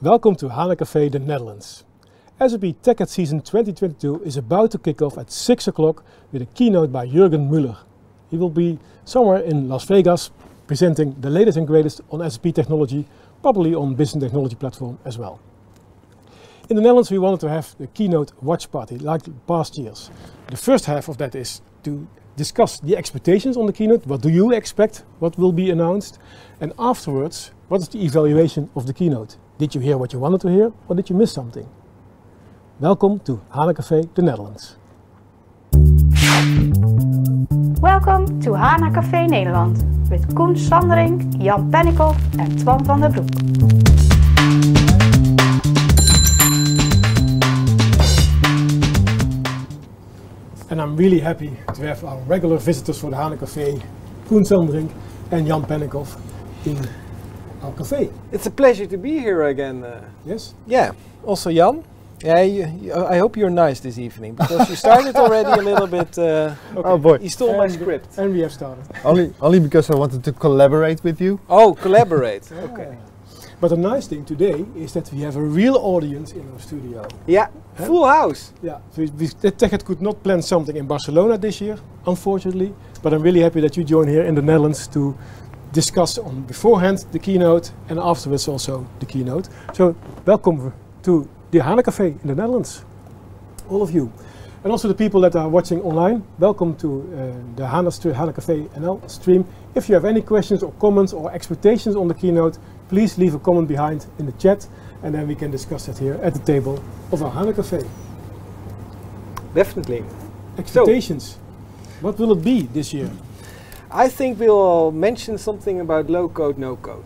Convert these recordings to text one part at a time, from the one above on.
Welcome to HANA Cafe the Netherlands. SAP TechEd Season 2022 is about to kick off at 6 o'clock with a keynote by Jürgen Müller. He will be somewhere in Las Vegas presenting the latest and greatest on SAP technology, probably on business technology platform as well. In the Netherlands we wanted to have the keynote watch party like past years. The first half of that is to discuss the expectations on the keynote. What do you expect? What will be announced? And afterwards, what is the evaluation of the keynote? Did you hear what you wanted to hear or did you miss something? Welcome to HANA Cafe, the Netherlands. Welcome to HANA Café Nederland with Koen Sandering, Jan Pennekoff en Twan van der Broek. And I'm really happy to have our regular visitors for the HANA Café, Koen Sandring and Jan Pennekoff in our cafe. It's a pleasure to be here again. Uh, Yes? yeah, also Jan. Yeah, you, you, I hope you're nice this evening because you started already a little bit. Uh, Oh boy. you stole my script. And we have started. only, only because I wanted to collaborate with you. Oh, collaborate. okay. But the nice thing today is that we have a real audience in our studio. Yeah, full house. Yeah, we, we, the TechEd could not plan something in Barcelona this year, unfortunately. But I'm really happy that you join here in the Netherlands to discuss on beforehand the keynote and afterwards also the keynote. So welcome to the HANA Cafe in the Netherlands, all of you. And also the people that are watching online, welcome to uh, the HANA, HANA Cafe NL stream. If you have any questions or comments or expectations on the keynote, please leave a comment behind in the chat and then we can discuss it here at the table of our HANA Cafe. Definitely. Expectations. what will it be this year? I think we'll mention something about low code, no code.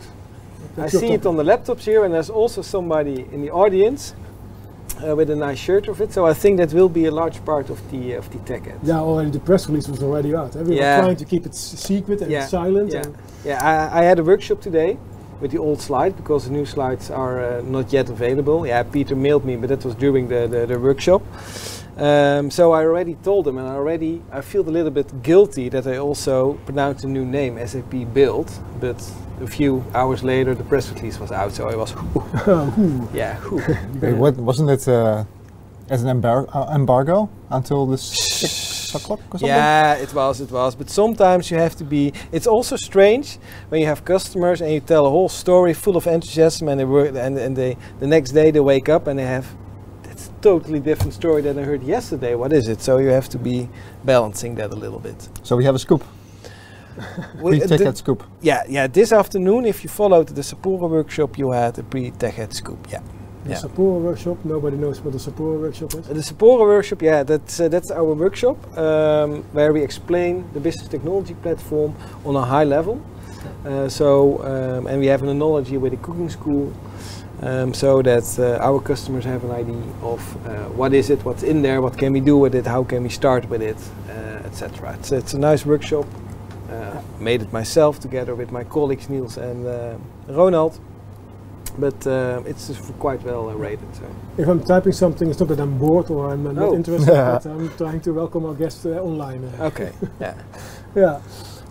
I That's see it on the laptops here, and there's also somebody in the audience uh, with a nice shirt of it. So I think that will be a large part of the of the TechEd. Yeah, already the press release was already out. We Yeah. were trying to keep it secret and Yeah, silent. Yeah, yeah. I, I had a workshop today with the old slide because the new slides are uh, not yet available. Yeah, Peter mailed me, but that was during the the, the workshop. Um, so I already told them, and I already I feel a little bit guilty that I also pronounced a new name, SAP Build. But a few hours later, the press release was out, so I was, yeah. Wait, what, wasn't it uh, as an embar- uh, embargo until this six o'clock or something? Yeah, it was, it was. But sometimes you have to be. It's also strange when you have customers and you tell a whole story full of enthusiasm, and they work, and, and they the next day they wake up and they have totally different story than I heard yesterday. What is it? So you have to be balancing that a little bit. So we have a scoop, We- pre uh, tech the- scoop. yeah, yeah. This afternoon, if you followed the Sapura workshop, you had a pre-TechEd scoop. Yeah. The Yeah. Sapporo workshop, nobody knows what the Sapura workshop is. The Sapura workshop, yeah, that's uh, that's our workshop um, where we explain the business technology platform on a high level. Uh, so, um, and we have an analogy with a cooking school, um, so that uh, our customers have an idea of uh, what is it, what's in there, what can we do with it, how can we start with it, uh, etc. It's, it's a nice workshop. Uh, made it myself together with my colleagues Niels and uh, Ronald. But uh, it's quite well uh, rated. So. If I'm typing something, it's not that I'm bored or I'm uh, not Oh. interested, but I'm trying to welcome our guests uh, online. uh. Okay. yeah. Yeah.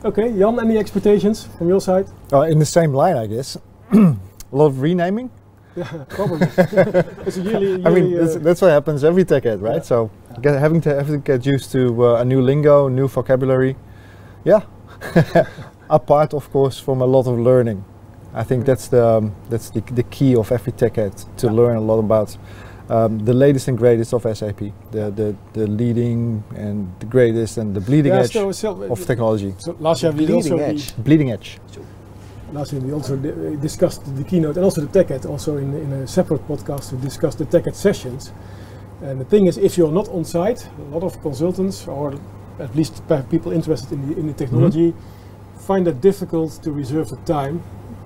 Okay, Jan, any expectations from your side? Oh, in the same line, I guess. a lot of renaming. Yeah, probably. it's a yearly, yearly I mean, that's, uh, that's what happens every TechEd, right? Yeah. So get, having to have to get used to uh, a new lingo, new vocabulary. Yeah, apart of course, from a lot of learning. I think that's the um, that's the, the key of every TechEd to Yeah. learn a lot about um, the latest and greatest of SAP, the, the the leading and the greatest and the bleeding yeah, edge so, so, of technology. so last year we Bleeding also edge. Bleeding edge. Last year we also di- uh, discussed the keynote and also the TechEd, also in, in a separate podcast to discuss the TechEd sessions. And the thing is, if you're not on site, a lot of consultants or at least people interested in the, in the technology find it difficult to reserve the time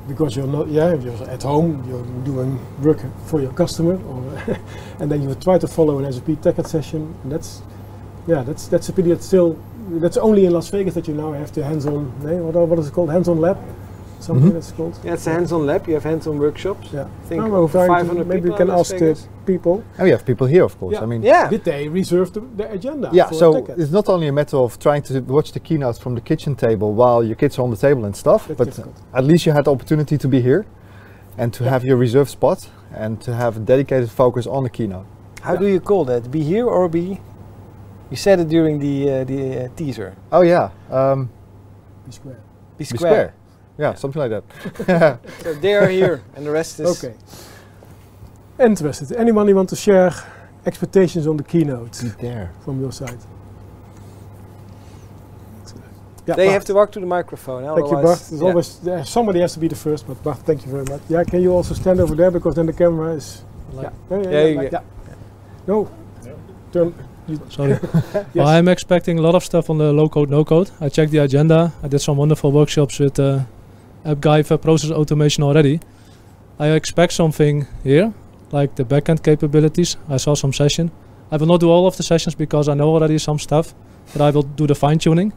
because you're not, yeah, you're at home, you're doing work for your customer, or and then you try to follow an SAP TechEd session. And that's, yeah, that's that's a pity. That's still that's only in Las Vegas that you now have the hands-on. eh, what, what is it called? Hands-on lab, something Mhm. that's called. Yeah, it's a hands-on lab. You have hands-on workshops. Yeah. I think No, we're over trying to- 500 maybe you can in Las ask the people. And we have people here, of course. Yeah. I mean, Yeah. Did they reserve the, the agenda? Yeah, for so TechEd? it's not only a matter of trying to watch the keynote from the kitchen table while your kids are on the table and stuff, That's but difficult. at least you had the opportunity to be here. and to have your reserved spot and to have a dedicated focus on the keynote. How Yeah. do you call that? Be here or be? You said it during the uh, the uh, teaser. Oh yeah, um, Be square. Be be square. Yeah, something like that. So they are here, and the rest is. Okay. Interested. Anyone who want to share expectations on the keynote there. from your side? Yeah, They Bart. have to walk to the microphone. Thank you, Bart. There's yeah. always there, somebody has to be the first, but Bart, thank you very much. Yeah, can you also stand over there because then the camera is. Like- yeah, yeah, Yeah, like. No. Turn. Sorry. yes. Well, I'm expecting a lot of stuff on the low code, no code. I checked the agenda. I did some wonderful workshops with uh, AppGyver process automation already. I expect something here, like the backend capabilities. I saw some session. I will not do all of the sessions because I know already some stuff, but I will do the fine tuning.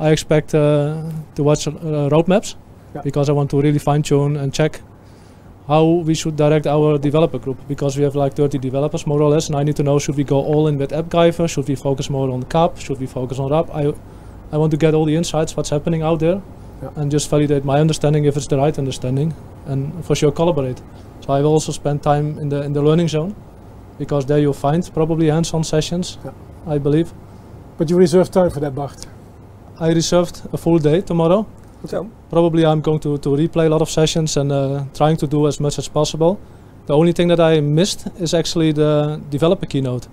I expect uh, to watch uh, roadmaps Yeah. because I want to really fine tune and check how we should direct our developer group because we have like 30 developers more or less and I need to know should we go all in with AppGyver, should we focus more on CAP, should we focus on RAP. I, I want to get all the insights, what's happening out there Yeah. and just validate my understanding if it's the right understanding and for sure collaborate. So I will also spend time in the in the learning zone because there you'll find probably hands-on sessions, Yeah. I believe. but you reserve time for that, Bart. I reserved a full day tomorrow. So, Probably I'm going to, to replay a lot of sessions and uh, trying to do as much as possible. The only thing that I missed is actually the developer keynote.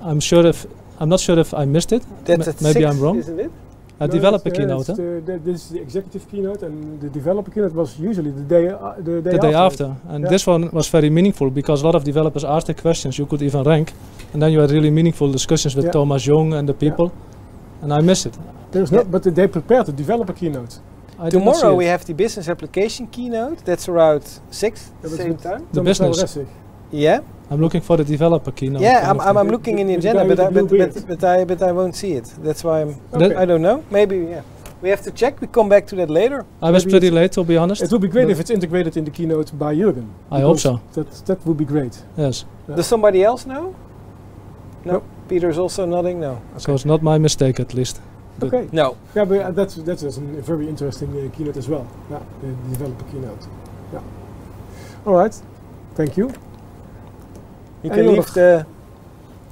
I'm sure if I'm not sure if I missed it. that's at maybe six, I'm wrong. Isn't it? A No, developer it's, uh, keynote, it's huh? the- the- this is the executive keynote, and the developer keynote was usually the day, uh, the day the day after. after. And Yeah. this one was very meaningful because a lot of developers asked the questions you could even rank, and then you had really meaningful discussions with Yeah. Thomas Jung and the people. And I miss it. There's Yeah. not, but they prepared the developer keynote. I did not see Tomorrow we have the business application keynote. That's around six, That same time. The Thomas business. Yeah, I'm looking for the developer keynote. yeah. I'm, I'm. I'm looking in the With the agenda, but I, but, but, but I but I won't see it. That's why I'm. Okay. I don't know. Maybe yeah. We have to check. We come back to that later. I was maybe pretty late to be honest. It would be great But- if it's integrated in the keynote by Jürgen. I hope so. That that would be great. Yes. Yeah. Does somebody else know? No. Nope. Peter's also nodding. No. So it's not my mistake at least. But Okay. No. Yeah, but uh, that's that's a very interesting uh, keynote as well. Yeah, the developer keynote. Yeah. All right. Thank you. You can leave other- the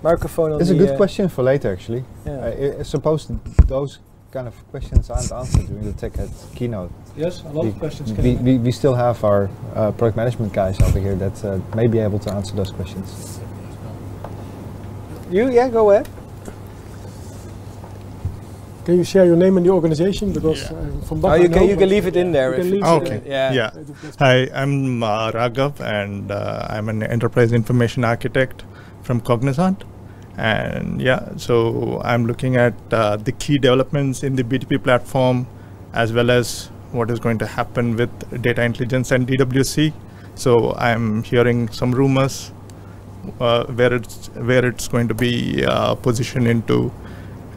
microphone on It's a good uh, question for later, actually. Yeah. I, I suppose those kind of questions aren't answered during the TechEd keynote. Yes, a lot We- of questions We, came. we, we still have our uh, product management guys over here that uh, may be able to answer those questions. You yeah. Go ahead. Can you share your name and the organization? Because Yeah. uh, from Oh, you I can know, you can leave it in there. You can if leave it's, it Okay. uh, yeah. Yeah. Hi, I'm uh, Raghav, and uh, I'm an enterprise information architect from Cognizant. And yeah, so I'm looking at uh, the key developments in the BTP platform, as well as what is going to happen with data intelligence and DWC. So I'm hearing some rumors uh, where it's where it's going to be uh, positioned into.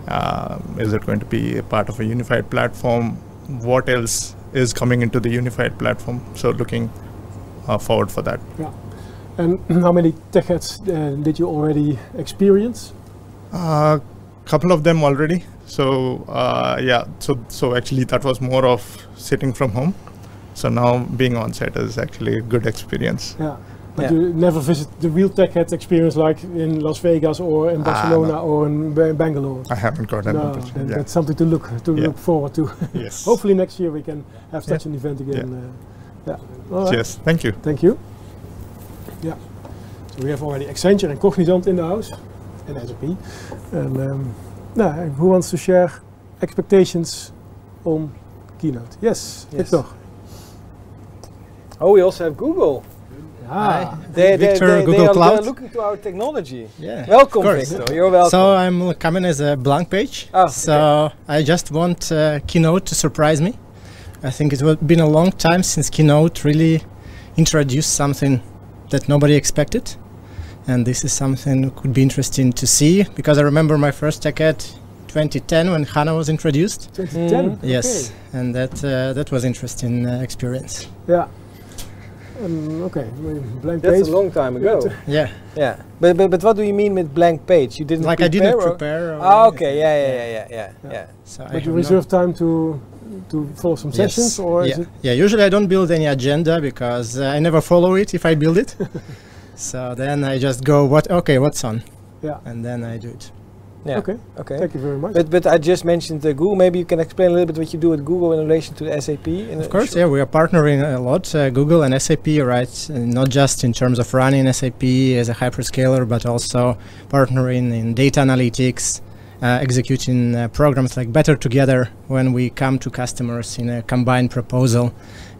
Uh, is it going to be a part of a unified platform? What else is coming into the unified platform? So looking uh, forward for that. Yeah. And how many TechEds uh, did you already experience? A uh, couple of them already. So uh, yeah, so so actually that was more of sitting from home. So now being on set is actually a good experience. Yeah. But Yeah. you never visit the real tech head experience like in Las Vegas or in Ah, Barcelona no. or in Ba- Bangalore. I haven't got an No, opportunity. then Yeah. that's something to look to Yeah. look forward to. Yes. Hopefully next year we can have such an event again. Uh, yeah. All right. Yes. Thank you. Thank you. Yeah. So we have already Accenture and Cognizant in the house, and SAP. And um, now, who wants to share expectations on keynote? Yes, Yes. Victor. Oh, we also have Google. Ah, They, they, Victor, they, they Google are, Cloud. they're looking to our technology. Yeah. Welcome, course. Victor. You're welcome. So I'm coming as a blank page. Oh, so I just want uh, Keynote to surprise me. I think it has been a long time since Keynote really introduced something that nobody expected. And this is something that could be interesting to see because I remember my first TechEd 2010 when HANA was introduced. 2010. Mhm. Yes, and that uh, that was interesting uh, experience. Yeah. Um, okay, we- blank That's page. a long time ago. Yeah, yeah. But, but but what do you mean with blank page? You didn't like I prepare didn't or- prepare. or Ah, okay. Yeah, yeah, yeah, yeah, yeah. Yeah. yeah. So I But you reserve time to to follow some Yes. sessions, or yeah. is it? yeah, usually I don't build any agenda because uh, I never follow it if I build it. so then I just go, what? Okay, what's on? Yeah. And then I do it. Yeah. Okay. Okay. Thank you very much. But but I just mentioned uh, Google. Maybe you can explain a little bit what you do at Google in relation to SAP. In Of course, short- yeah, we are partnering a lot, uh, Google and SAP, right? And not just in terms of running SAP as a hyperscaler, but also partnering in data analytics, uh, executing uh, programs like Better Together when we come to customers in a combined proposal,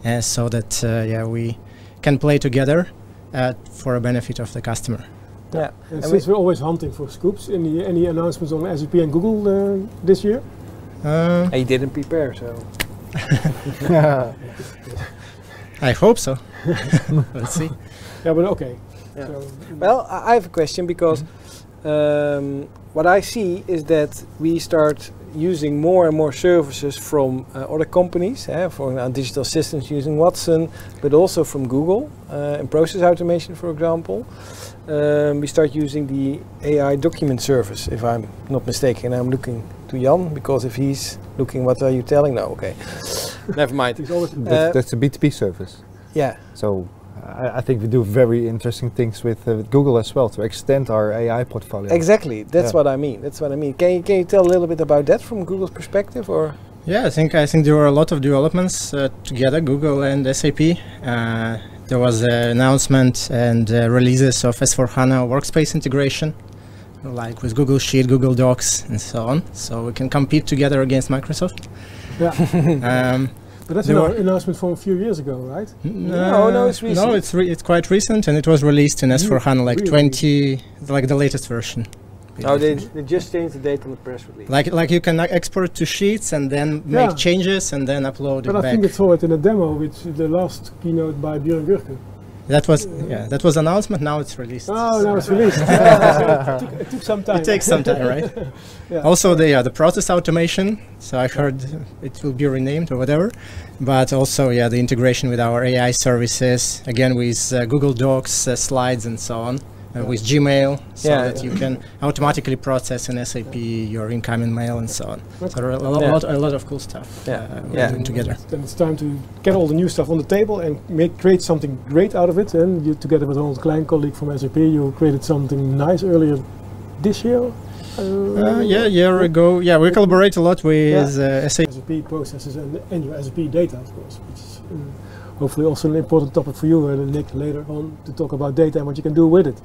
uh, so that uh, yeah we can play together uh, for a benefit of the customer. Yeah. And And since we're always hunting for scoops, any any announcements on SAP and Google uh, this year? Uh, And you didn't prepare, so I hope so. Let's see. Yeah, but okay. Yeah. So, Well, I I have a question because um, what I see is that we start using more and more services from uh, other companies, eh, for uh, digital systems using Watson, but also from Google uh, in process automation, for example. Um, we start using the AI document service, if I'm not mistaken. I'm looking to Jan because if he's looking, what are you telling? now? okay, never mind. it's always That's, Uh, that's a B2B service. Yeah, So I, I think we do very interesting things with, uh, with Google as well to extend our AI portfolio. exactly. That's Yeah. what I mean. That's what I mean. Can you, can you tell a little bit about that from Google's perspective, or? Yeah, I think I think there were a lot of developments uh, together, Google and SAP. Uh, there was an announcement and uh, releases of S4HANA workspace integration, like with Google Sheet, Google Docs, and so on. So we can compete together against Microsoft. Yeah. Um, But that's an announcement from a few years ago, right? No, no, it's recent. No, it's re- it's quite recent, and it was released in S4HANA like really? 20, like the latest version. Oh, they, they just changed the date on the press release. Like like you can uh, export to sheets and then Yeah. make changes and then upload But it I back. think I saw it in a demo with the last keynote by Björn Goerke. That was yeah, that was announcement. Now it's released. Oh, now it's released. Yeah, so it, took, it took some time. It takes some time, right? Yeah. Also, the yeah, the process automation. So I heard it will be renamed or whatever, but also yeah, the integration with our AI services again with uh, Google Docs, uh, slides, and so on. Uh, with Gmail, so Yeah, that yeah. you can automatically process in SAP your incoming mail and so on. So a, lo- Yeah. lot, a lot of cool stuff Yeah, uh, we're yeah. doing together. Then it's time to get all the new stuff on the table and make create something great out of it. And you, together with Ronald Klein, colleague from SAP, you created something nice earlier this year. Uh, yeah, a year ago. Yeah, we collaborate a lot with uh, SAP. SAP processes and, and your SAP data, of course, which is uh, hopefully also an important topic for you, uh, Nick, later on to talk about data and what you can do with it.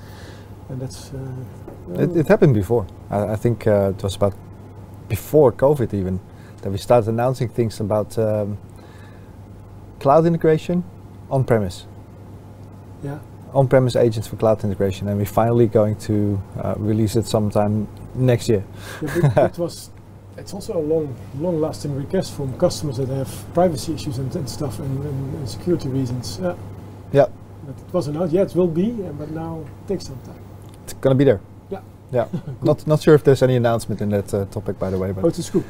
And that's. Uh, It, it happened before. I, I think uh, it was about before COVID even that we started announcing things about um, cloud integration on premise. yeah. On premise agents for cloud integration, and we're finally going to uh, release it sometime next year. Yeah, it was. It's also a long, long-lasting request from customers that have privacy issues and, and stuff, and, and, and security reasons. Yeah. Yeah. But it wasn't out yet. It will be, uh, but now it takes some time. It's gonna be there. Yeah. Yeah. not not sure if there's any announcement in that uh, topic, by the way, Oh, but it's a scoop.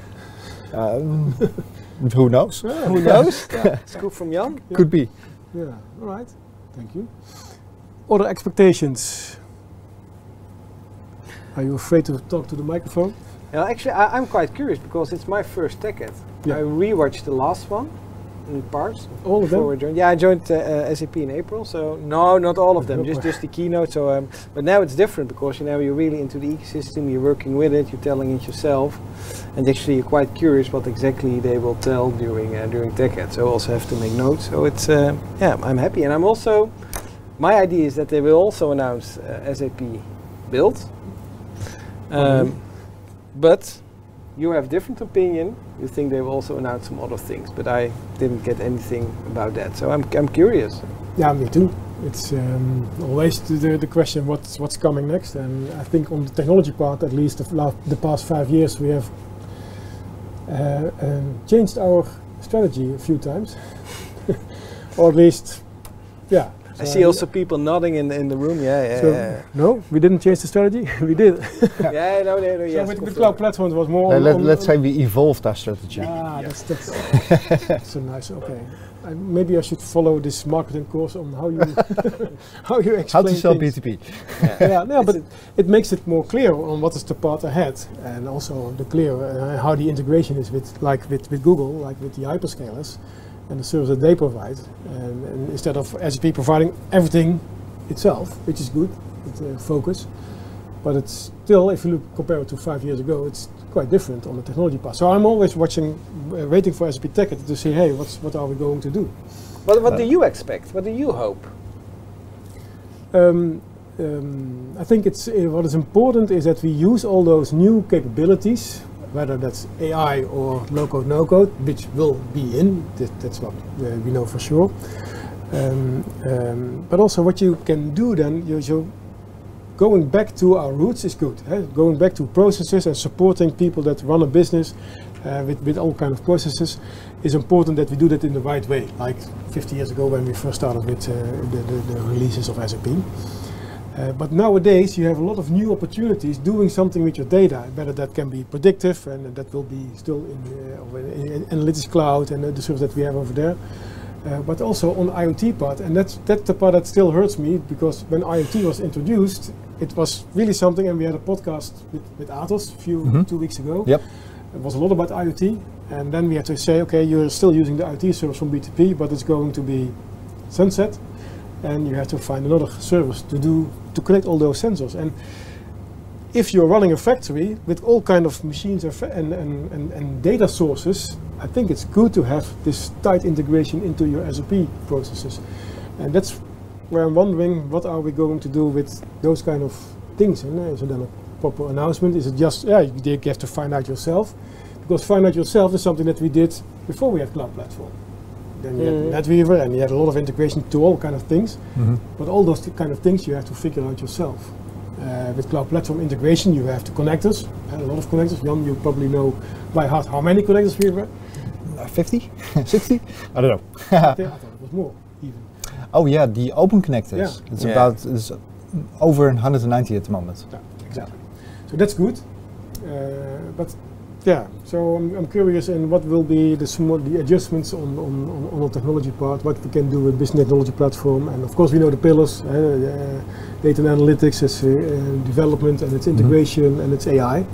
um, who knows? Who knows? yeah. Scoop from Jan. Yeah. Could be. Yeah. All right. Thank you. Other expectations? Are you afraid to talk to the microphone? Yeah, actually, I, I'm quite curious because it's my first TechEd. Yeah. I rewatched the last one in parts. All of them? Yeah, I joined uh, uh, SAP in April, so no, not all of them, No. just just the keynote. So, um, but now it's different because you know you're really into the ecosystem, you're working with it, you're telling it yourself, and actually you're quite curious what exactly they will tell during uh, during TechEd. So I also have to make notes. So it's uh, yeah, I'm happy, and I'm also my idea is that they will also announce uh, SAP Build. Um, but you have different opinion. You think they will also announce some other things, but I didn't get anything about that. So I'm, I'm curious. Yeah, me too. It's um, always the, the, the question what's what's coming next, and I think on the technology part, at least the, la- the past five years, we have uh, um, changed our strategy a few times, or at least, yeah, I see also people nodding in, in the room. Yeah, yeah, So, yeah. no, we didn't change the strategy. we did. yeah, no, no, no, so yes, with, with confirm. cloud platforms was more. Uh, on, let, on- let's say we evolved our strategy. Ah, that's that's, that's a nice. Okay, I, maybe I should follow this marketing course on how you how you explain How explain to sell things. BTP? yeah, no, but it makes it more clear on what is the path ahead, and also the clear uh, how the integration is with, like with, with Google, like with the hyperscalers, and the service that they provide, and, and instead of SAP providing everything itself, which is good, with uh, focus, but it's still, if you look compare it to five years ago, it's quite different on the technology path. So I'm always watching, uh, waiting for SAP Tech to see, hey, what's what are we going to do? What, what do you expect? What do you hope? Um, um, I think it's uh, what is important is that we use all those new capabilities, whether that's AI or low code, no code, which will be in. That, that's what uh, we know for sure. Um, um, but also, what you can do then, you, you going back to our roots is good. eh? Going back to processes and supporting people that run a business uh, with, with all kind of processes is important that we do that in the right way. Like 50 years ago when we first started with uh, the, the, the releases of SAP. Uh, but nowadays you have a lot of new opportunities doing something with your data. Whether that can be predictive and that will be still in, uh, in, in analytics cloud and the service that we have over there. Uh, but also on the IoT part, and that's that's the part that still hurts me because when IoT was introduced, it was really something, and we had a podcast with, with Atos a few Mhm. two weeks ago. Yep. It was a lot about IoT, and then we had to say, okay, you're still using the IoT service from BTP, but it's going to be sunset, and you have to find another service to do to connect all those sensors. And if you're running a factory with all kind of machines and, and, and, and, data sources, I think it's good to have this tight integration into your SAP processes. And that's where I'm wondering what are we going to do with those kind of things. And uh, is it then a proper announcement? Is it just, yeah, you have to find out yourself? Because find out yourself is something that we did before we had Cloud Platform. Then you Mm. had NetWeaver and you had a lot of integration to all kind of things. Mhm. But all those kind of things you have to figure out yourself. Uh, with cloud platform integration, you have the connectors, and a lot of connectors. Jan, you probably know by heart how many connectors we have. Uh, 50? 60? I don't know. I think- I thought it was more even. oh yeah, the open connectors. Yeah. It's Yeah. about it's over 190 at the moment. Yeah, exactly. So that's good. Uh, but yeah, so I'm, I'm curious in what will be the small, the adjustments on, on, on, on the technology part, what we can do with business technology platform, and of course we know the pillars, uh, uh, data and analytics, it's uh, uh, development, and it's integration, and it's AI. Um,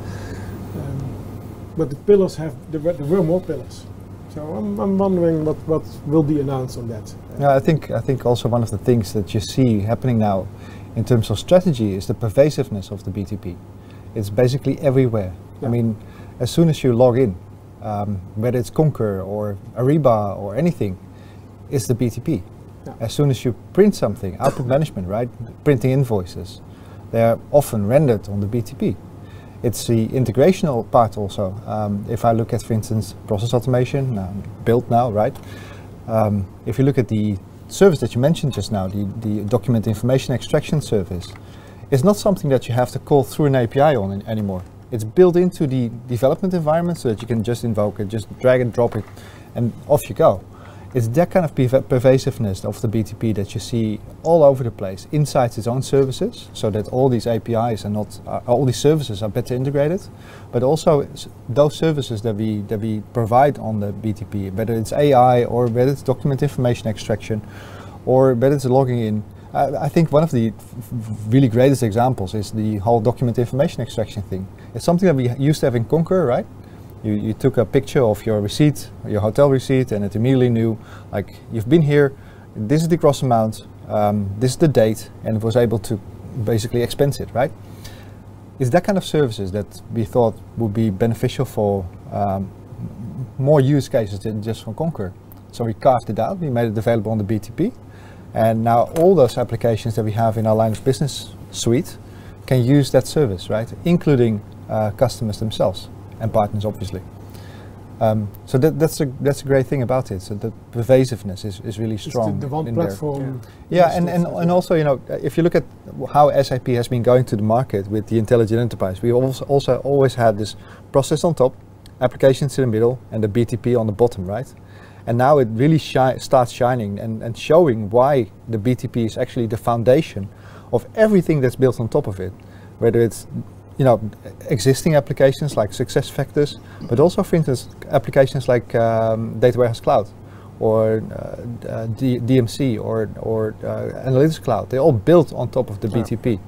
but the pillars have there were, there were more pillars. So I'm, I'm wondering what, what will be announced on that. Yeah, I think I think also one of the things that you see happening now in terms of strategy is the pervasiveness of the BTP. It's basically everywhere. I mean, as soon as you log in, um, whether it's Concur or Ariba or anything, is the BTP. Yeah. As soon as you print something, output management, right? Printing invoices, they are often rendered on the BTP. It's the integrational part also. Um, if I look at, for instance, process automation, um, built now, right? Um, if you look at the service that you mentioned just now, the, the document information extraction service, it's not something that you have to call through an API on an- anymore. It's built into the development environment so that you can just invoke it, just drag and drop it, and off you go. It's that kind of perva- pervasiveness of the BTP that you see all over the place inside its own services, so that all these APIs are not, uh, all these services are better integrated, but also those services that we that we provide on the BTP, whether it's AI or whether it's document information extraction, or whether it's logging in. I, I think one of the really greatest examples is the whole document information extraction thing. It's something that we used to have in Concur, right? You, you took a picture of your receipt, your hotel receipt, and it immediately knew, like, you've been here, this is the gross amount, um, this is the date, and it was able to basically expense it, right? It's that kind of services that we thought would be beneficial for um, more use cases than just from Concur. So we carved it out, we made it available on the BTP, and now all those applications that we have in our line of business suite can use that service, right? Including uh, customers themselves and partners, obviously. Um, so that, that's a that's a great thing about it. So the pervasiveness is, is really It's the, strong the one in there. platform. Yeah, is and, and, and also, you know, if you look at how SAP has been going to the market with the intelligent enterprise, we also, also always had this process on top, applications in the middle, and the BTP on the bottom, right? And now it really shi- starts shining and, and showing why the BTP is actually the foundation of everything that's built on top of it. Whether it's you know existing applications like SuccessFactors, but also for instance applications like um, data warehouse cloud or uh, uh, D- DMC or, or uh, analytics cloud. They're all built on top of the Yeah. BTP.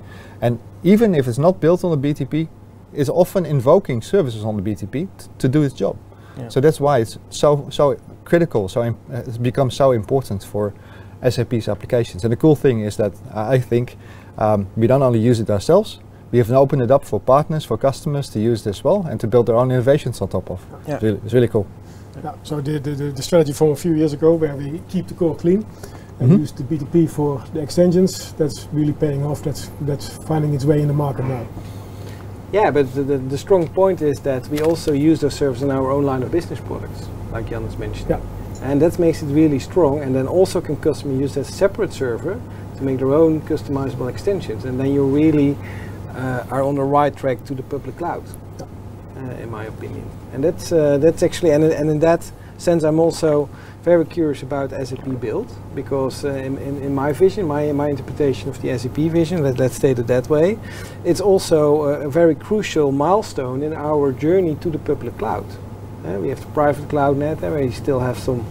And even if it's not built on the BTP, it's often invoking services on the BTP t- to do its job. Yeah. So that's why it's so so critical. So uh, it's become so important for SAP's applications. And the cool thing is that I think um, we don't only use it ourselves. We have now opened it up for partners, for customers to use this well, and to build their own innovations on top of. Yeah. It's, really, it's really cool. Yeah, so the, the, the, the strategy from a few years ago where we keep the core clean and Mhm. use the BTP for the extensions, that's really paying off. That's, that's finding its way in the market now. Yeah, but the, the, the strong point is that we also use those services in our own line of business products, like Jan has mentioned. Yeah. And that makes it really strong. And then also can customer use that separate server to make their own customizable extensions. And then you're really are on the right track to the public cloud, uh, in my opinion. And that's uh, that's actually and, and in that sense, I'm also very curious about SAP build because uh, in, in, in my vision, my my interpretation of the SAP vision, let, let's state it that way, it's also a, a very crucial milestone in our journey to the public cloud. Uh, we have the private cloud net, and we still have some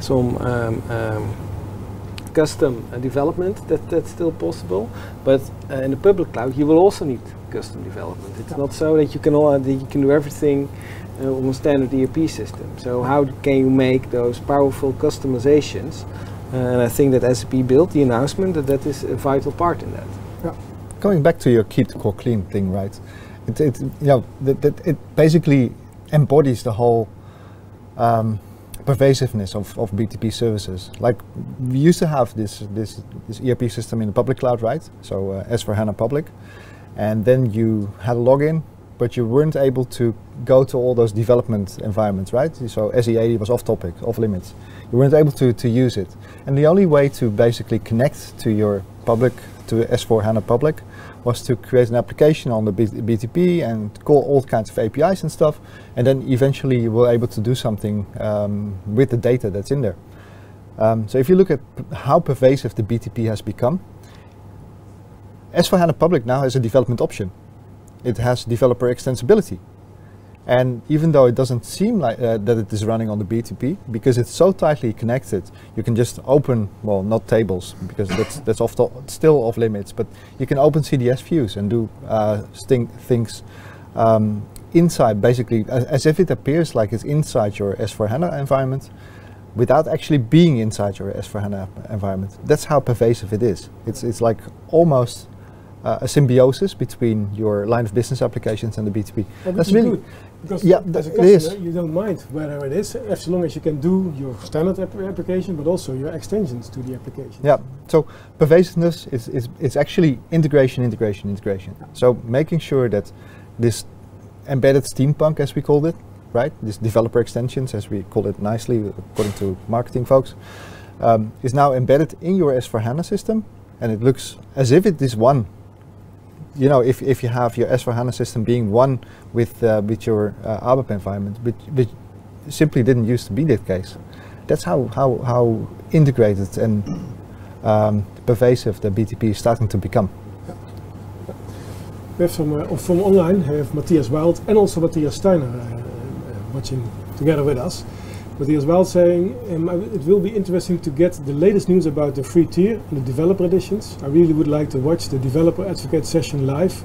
some um, um, custom uh, development that, that's still possible. But uh, in the public cloud, you will also need custom development. It's not so that you can all, that you can do everything uh, on a standard ERP system. So how can you make those powerful customizations? Uh, and I think that SAP Build the announcement that that is a vital part in that. Yeah. Going back to your keep the core clean thing, right? It, it you know that, that it basically embodies the whole um, pervasiveness of, of BTP services. Like we used to have this this this ERP system in the public cloud, right? So uh, S4 HANA public, and then you had a login, but you weren't able to go to all those development environments, right? So SE80 was off topic, off limits. You weren't able to, to use it. And the only way to basically connect to your public, to S4 HANA public, was to create an application on the BTP and call all kinds of APIs and stuff. And then eventually you were able to do something um, with the data that's in there. Um, so if you look at how pervasive the BTP has become, S4 HANA Public now has a development option. It has developer extensibility. And even though it doesn't seem like uh, that it is running on the BTP, because it's so tightly connected, you can just open, well, not tables, because that's, that's off still off limits, but you can open CDS views and do uh, things um, inside, basically, as, as if it appears like it's inside your S4 HANA environment, without actually being inside your S4 HANA environment. That's how pervasive it is. It's, it's like almost uh, a symbiosis between your line of business applications and the BTP. But That's which is really- good, because Yeah, as a that- it is. customer, you don't mind whether it is, as long as you can do your standard app- application, but also your extensions to the application. Yeah. So pervasiveness is, is, is actually integration, integration, integration. So making sure that this embedded steampunk, as we called it, right? This developer extensions, as we call it nicely, according to marketing folks, um, is now embedded in your S4 HANA system, and it looks as if it is one. You know, if, if you have your S4 HANA system being one with uh, with your uh, ABAP environment, which, but simply didn't used to be that case. That's how how, how integrated and um, pervasive the BTP is starting to become. We have some, uh, from online, we have Matthias Wild and also Matthias Steiner uh, uh, watching together with us. Matthias Wild saying, um, I- it will be interesting to get the latest news about the free tier and the developer editions. I really would like to watch the developer advocate session live.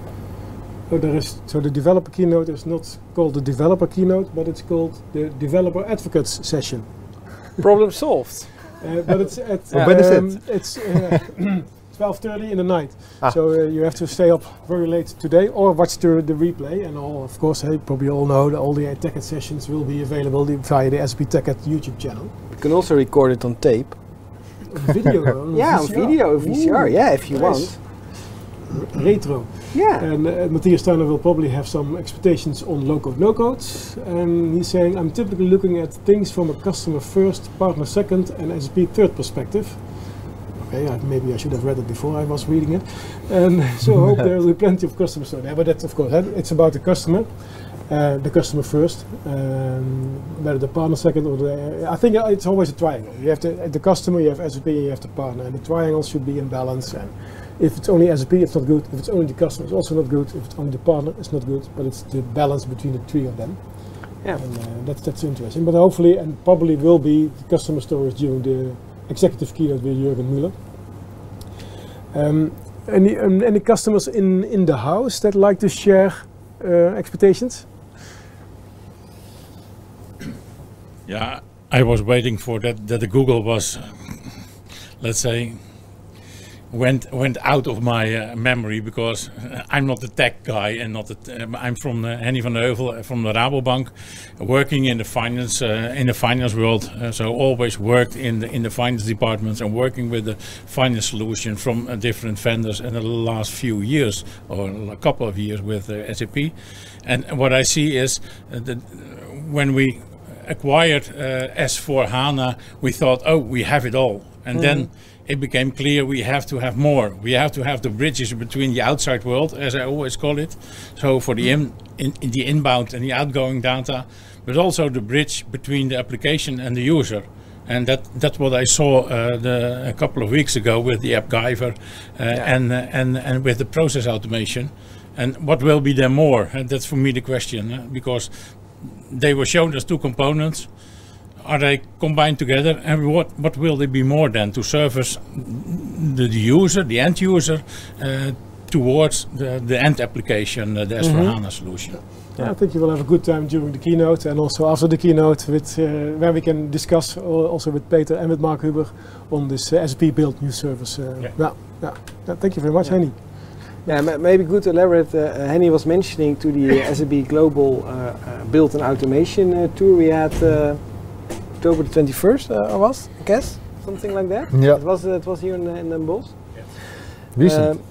Oh, there is, so the developer keynote is not called the developer keynote, but it's called the developer advocates session. Problem solved. Uh, but it's at Yeah. When is it? um, It's uh, 12:30 in the night. Ah. So uh, you have to stay up very late today, or watch the, the replay. And all, of course, hey, probably all know that all the TechEd sessions will be available via the SP TechEd YouTube channel. You can also record it on tape. Video. on Yeah, on video, VCR. Ooh, yeah, if you nice. want. Retro. Yeah. And uh, Matthias Steiner will probably have some expectations on low-code, no-code. And he's saying, I'm typically looking at things from a customer first, partner second, and SP third perspective. Okay, I, maybe I should have read it before I was reading it. And so I hope there will be plenty of customers. Yeah, but that's of course, it's about the customer. uh, the customer first, um, whether the partner second or the. I think it's always a triangle. You have the, the customer, you have SAP, you have the partner, and the triangle should be in balance. And if it's only SAP, it's not good. If it's only the customer, it's also not good. If it's only the partner, it's not good. But it's the balance between the three of them. Yeah. And uh, that's that's interesting. But hopefully, and probably will be the customer stories during the executive keynote with Jürgen Müller. Um, any um, any customers in in the house that like to share uh, expectations? Yeah, I was waiting for that. That Google was, let's say, went went out of my uh, memory because uh, I'm not the tech guy and not the um, I'm from uh, Henny van Heuvel uh, from the Rabobank, working in the finance uh, in the finance world. Uh, so always worked in the in the finance departments and working with the finance solution from uh, different vendors in the last few years or a couple of years with uh, SAP. And what I see is uh, that when we acquired uh, S4 HANA, we thought, oh, we have it all. And then it became clear we have to have more. We have to have the bridges between the outside world, as I always call it. So for the in, in, in the inbound and the outgoing data, but also the bridge between the application and the user. And that, that's what I saw uh, the, a couple of weeks ago with the AppGyver uh, and, uh, and, and with the process automation. And what will be there more? And that's for me the question, uh, because they were shown as two components. Are they combined together, and what what will they be more than to service the, the user, the end user, uh, towards the, the end application, uh, the S4 HANA solution? Yeah. I think you will have a good time during the keynote and also after the keynote, with, uh, where we can discuss also with Peter and with Mark Huber on this uh, SAP Build new service. Uh, Yeah. yeah, yeah. Yeah, Thank you very much, Yeah. Henny. Yeah, ma- maybe good to elaborate. Uh, Henny was mentioning to the uh, SAP Global uh, uh, Build and Automation uh, tour we had uh, October the 21st, uh, I was, I guess, something like that. Yeah. It was, uh, it was here in, uh, in Den Bosch. Recent. Um,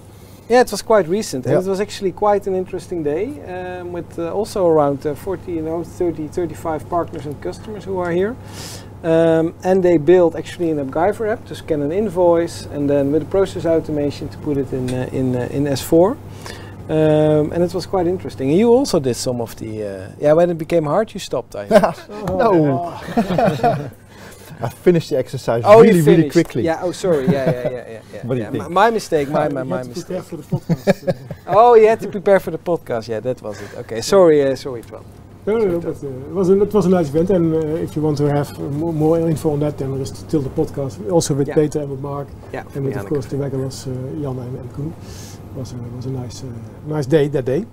yeah, it was quite recent, and Yeah. it was actually quite an interesting day um, with uh, also around uh, 40, you know, 30, 35 partners and customers who are here. Um, and they built actually an AppGyver app to scan an invoice, and then with the process automation to put it in uh, in uh, in S4. Um, and it was quite interesting. And you also did some of the uh, yeah. When it became hard, you stopped. I think. no. I finished the exercise oh, really, really quickly. Yeah. Oh, sorry. Yeah, yeah, yeah, yeah. yeah, What do you yeah. think? My, my mistake. My my, You my had to mistake. prepare for the podcast. Oh, you had to prepare for the podcast. Yeah, that was it. Okay, sorry, uh, sorry, Twan. No, no, no, but uh, it was a, it was a nice event, and uh, if you want to have uh, more, more info on that, then there is still the podcast, also with Yeah. Peter and with Mark, Yeah, and with of course the regulars, uh, Jan and, and Koen. Was a, was a nice, uh, nice day that day.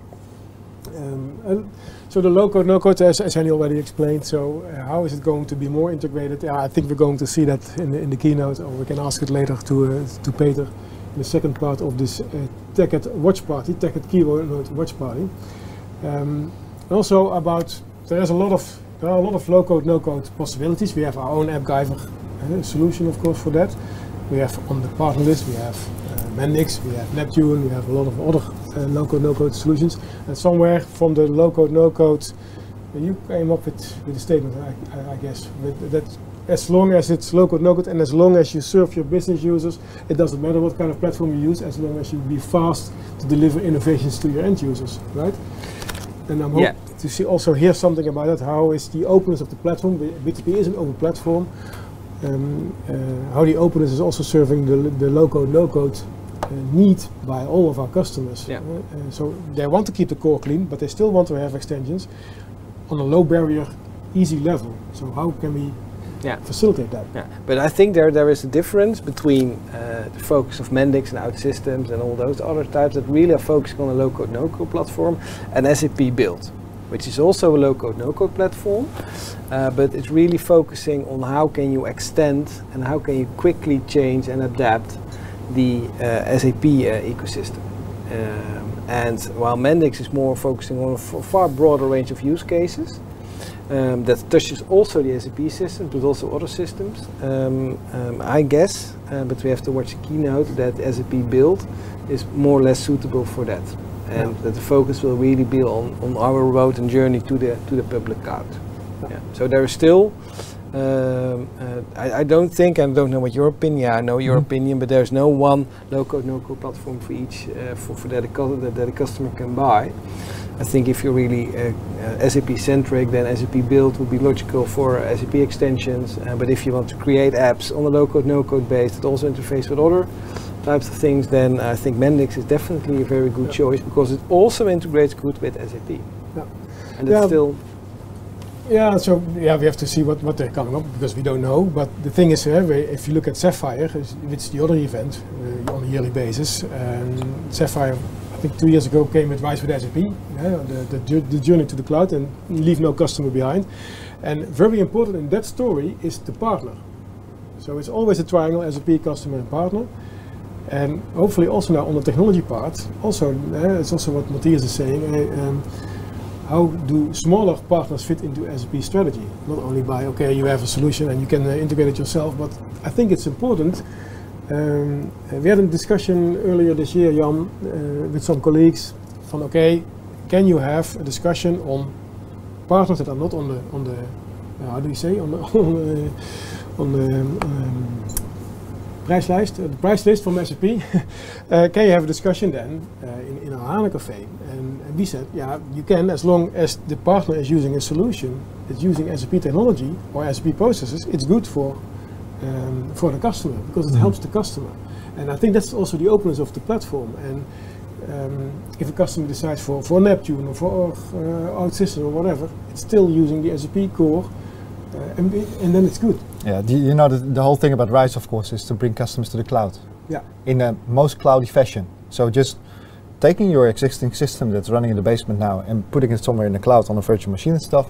Um, so the low code, no code, as, as Henny already explained. So uh, how is it going to be more integrated? Yeah, I think we're going to see that in the, in the keynote, or we can ask it later to uh, to Peter in the second part of this uh, TechEd watch party, TechEd keynote watch party. Um, also about there's a lot of there are a lot of low code, no code possibilities. We have our own AppGyver uh, solution, of course, for that. We have on the partner list, we have Mendix, we have Neptune, we have a lot of other uh, low code, no code solutions. And somewhere from the low code, no code, uh, you came up with, with a statement, I, I, guess, that as long as it's low code, no code, and as long as you serve your business users, it doesn't matter what kind of platform you use, as long as you be fast to deliver innovations to your end users, right? And I'm Yeah. hoping to see also hear something about that. How is the openness of the platform? BTP is an open platform. Um, uh, how the openness is also serving the, the low code, no code uh, need by all of our customers. Yeah. Uh, uh, so they want to keep the core clean, but they still want to have extensions on a low barrier, easy level. So how can we Yeah. facilitate that? Yeah, but I think there there is a difference between uh, the focus of Mendix and OutSystems and all those other types that really are focusing on a low-code, no-code platform, and SAP Build, which is also a low-code, no-code platform, uh, but it's really focusing on how can you extend and how can you quickly change and adapt the uh, SAP uh, ecosystem. Um, and while Mendix is more focusing on a far broader range of use cases, um, that touches also the SAP system, but also other systems. Um, um, I guess, uh, but we have to watch the keynote, that SAP Build is more or less suitable for that. And that the focus will really be on, on our road and journey to the, to the public cloud. Yeah. So there is still Um, uh, I, I don't think, and I don't know what your opinion. I know your Mhm. opinion, but there's no one low-code, no-code platform for each uh, for, for that, a that that a customer can buy. I think if you're really uh, uh, SAP centric, then SAP Build would be logical for SAP extensions. Uh, but if you want to create apps on a low-code, no-code base that also interface with other types of things, then I think Mendix is definitely a very good Yeah. choice because it also integrates good with SAP. Yeah. And Yeah. it's still Yeah, so yeah, we have to see what, what they're coming up because we don't know. But the thing is, uh, if you look at Sapphire, which is the other event uh, on a yearly basis, um, Sapphire, I think two years ago came with Rise with SAP, yeah, the, the, the journey to the cloud, and leave no customer behind. And very important in that story is the partner. So it's always a triangle: SAP, customer, and partner. And hopefully also now on the technology part, also it's also what Matthias is saying. Um, how do smaller partners fit into SAP strategy? Not only by okay, you have a solution and you can uh, integrate it yourself, but I think it's important. Um, we had a discussion earlier this year, Jan, uh, with some colleagues. From okay, can you have a discussion on partners that are not on the on the uh, how do you say on the on the, on the um, prijslijst, uh, the price list from SAP. can you have a discussion then uh, in, in our HANA cafe? We said, yeah, you can as long as the partner is using a solution that's using SAP technology or SAP processes, it's good for um, for the customer because it Mhm. helps the customer. And I think that's also the openness of the platform. And um, if a customer decides for, for Neptune or for uh, OutSystem or whatever, it's still using the SAP core, uh, and, and then it's good. Yeah, the, you know, the, the whole thing about Rise, of course, is to bring customers to the cloud. Yeah. In a most cloudy fashion. So just taking your existing system that's running in the basement now and putting it somewhere in the cloud on a virtual machine and stuff,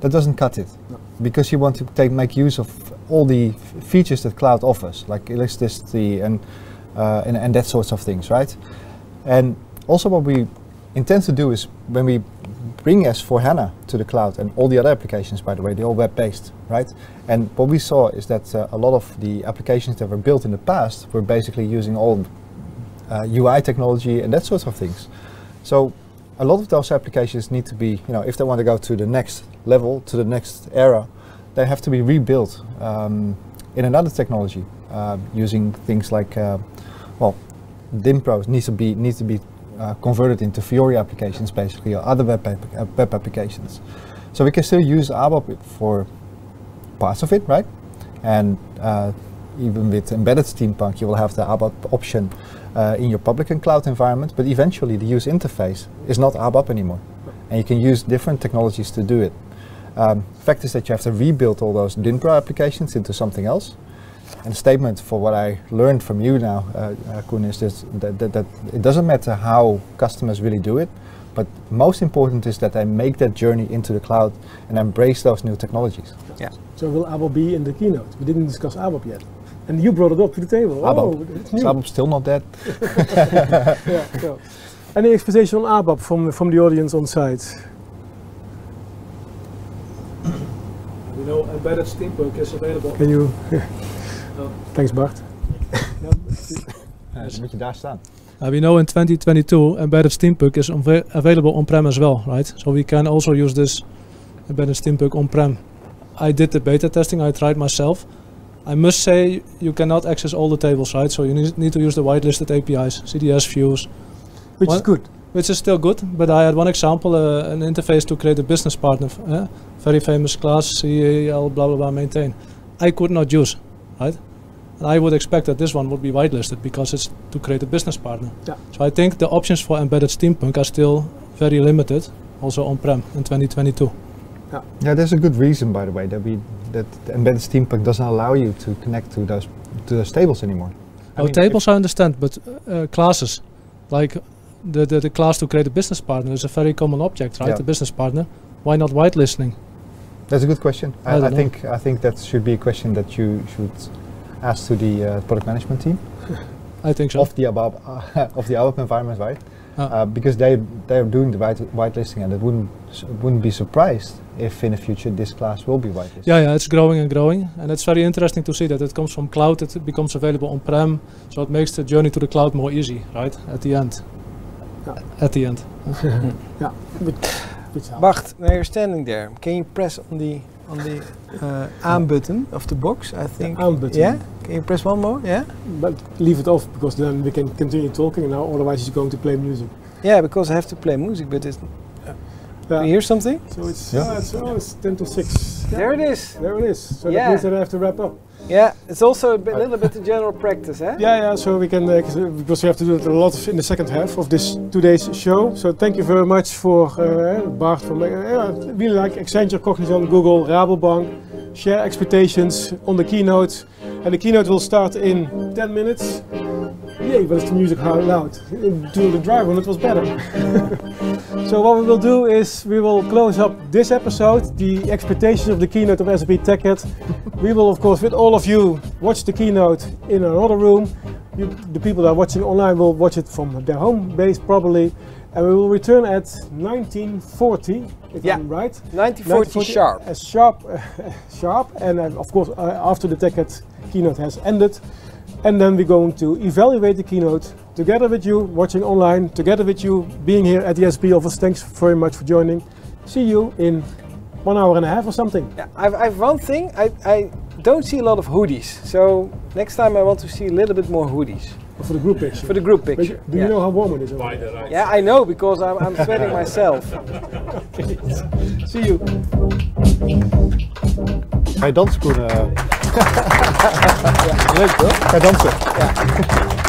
that doesn't cut it. No. Because you want to take make use of all the features that cloud offers, like elasticity and, uh, and and that sorts of things, right? And also what we intend to do is when we bring S4 HANA to the cloud and all the other applications, by the way, they're all web-based, right? And what we saw is that uh, a lot of the applications that were built in the past were basically using all uh, UI technology and that sort of things. So a lot of those applications need to be, you know, if they want to go to the next level, to the next era, they have to be rebuilt um, in another technology uh, using things like, uh, well, Dynpro needs to be needs to be uh, converted into Fiori applications basically or other web, app- uh, web applications. So we can still use ABAP for parts of it, right? And uh, even with embedded steampunk, you will have the ABAP option uh, in your public and cloud environment, but eventually the user interface is not ABAP anymore. And you can use different technologies to do it. Um, fact is that you have to rebuild all those Dynpro applications into something else. And the statement for what I learned from you now, uh, uh, Koen, is that, that, that it doesn't matter how customers really do it, but most important is that they make that journey into the cloud and embrace those new technologies. So will ABAP be in the keynote? We didn't discuss ABAP yet. And you brought it up to the table. ABAP. Oh, it's Is new. ABAP still not dead? yeah, so. Any expectation on ABAP from, from the audience on site? We know embedded steampunk is available. Can you? Oh. Thanks, Bart. Ja, moet je daar staan. Uh, we know in 2022 embedded steampunk is available on-prem as well, right? So we can also use this embedded steampunk on-prem. I did the beta testing, I tried myself. I must say you cannot access all the tables, right? So you need, need to use the whitelisted APIs, CDS views, Which is good. which is still good. But I had one example, uh, an interface to create a business partner, uh, very famous class, CEL, blah blah blah, maintain. I could not use, right? And I would expect that this one would be whitelisted because it's to create a business partner. Yeah. So I think the options for embedded steampunk are still very limited, also on-prem in 2022. Yeah, there's a good reason, by the way, that we that the embedded steampunk doesn't allow you to connect to those to those tables anymore. I Oh, mean, tables I understand, but uh, classes, like the, the the class to create a business partner is a very common object, right? Yeah. The business partner. Why not whitelisting? if- that's a good question. I I, I think I think that should be a question that you should ask to the uh, product management team I think so. of the ABAP uh, of the ABAP environment, right? Uh, because they they are doing the white whitelisting, and it wouldn't s- wouldn't be surprised if in the future this class will be whitelisted. Yeah, yeah, it's growing and growing, and it's very interesting to see that it comes from cloud, it becomes available on-prem, so it makes the journey to the cloud more easy, right? At the end. Yeah. At the end. yeah. Bart, now you're standing there. Can you press on the on the uh, arm button of the box, I think. arm button. Yeah? Can you press one more? Yeah? But leave it off because then we can continue talking and now otherwise he's going to play music. Yeah, because I have to play music, but it's. Yeah. You hear something? So it's, Yeah. uh, it's, oh, it's 10 to 6. Yeah, There it is. There it is. So Yeah. that means that I have to wrap up. Yeah, it's also a bit, little bit the general practice, eh? Yeah, yeah, so we can, uh, because we have to do it a lot in the second half of this today's show. So thank you very much for uh, Bart, for uh, yeah, really like Accenture, Cognizant, Google, Rabobank, share expectations on the keynote. And the keynote will start in 10 minutes. Yay, but it's the music how loud. During the drive when it was better. so what we will do is we will close up this episode, the expectations of the keynote of SAP TechEd. we will of course with all of you watch the keynote in another room. You, the people that are watching online will watch it from their home base probably. And we will return at 1940, if Yeah. I'm right. 1940 sharp. As sharp, sharp, and uh, of course uh, after the TechEd keynote has ended, and then we're going to evaluate the keynote together with you watching online, together with you being here at the SP office. Thanks very much for joining. See you in one hour and a half or something. Yeah, I've, I've one thing. I, I don't see a lot of hoodies. So next time I want to see a little bit more hoodies For the group picture. for the group But picture. do yeah. you know how warm it is? over By right Yeah, I know because I'm, I'm sweating myself. See you. Ga je dansen, Koen? eh? Leuk toch? Ga je dansen?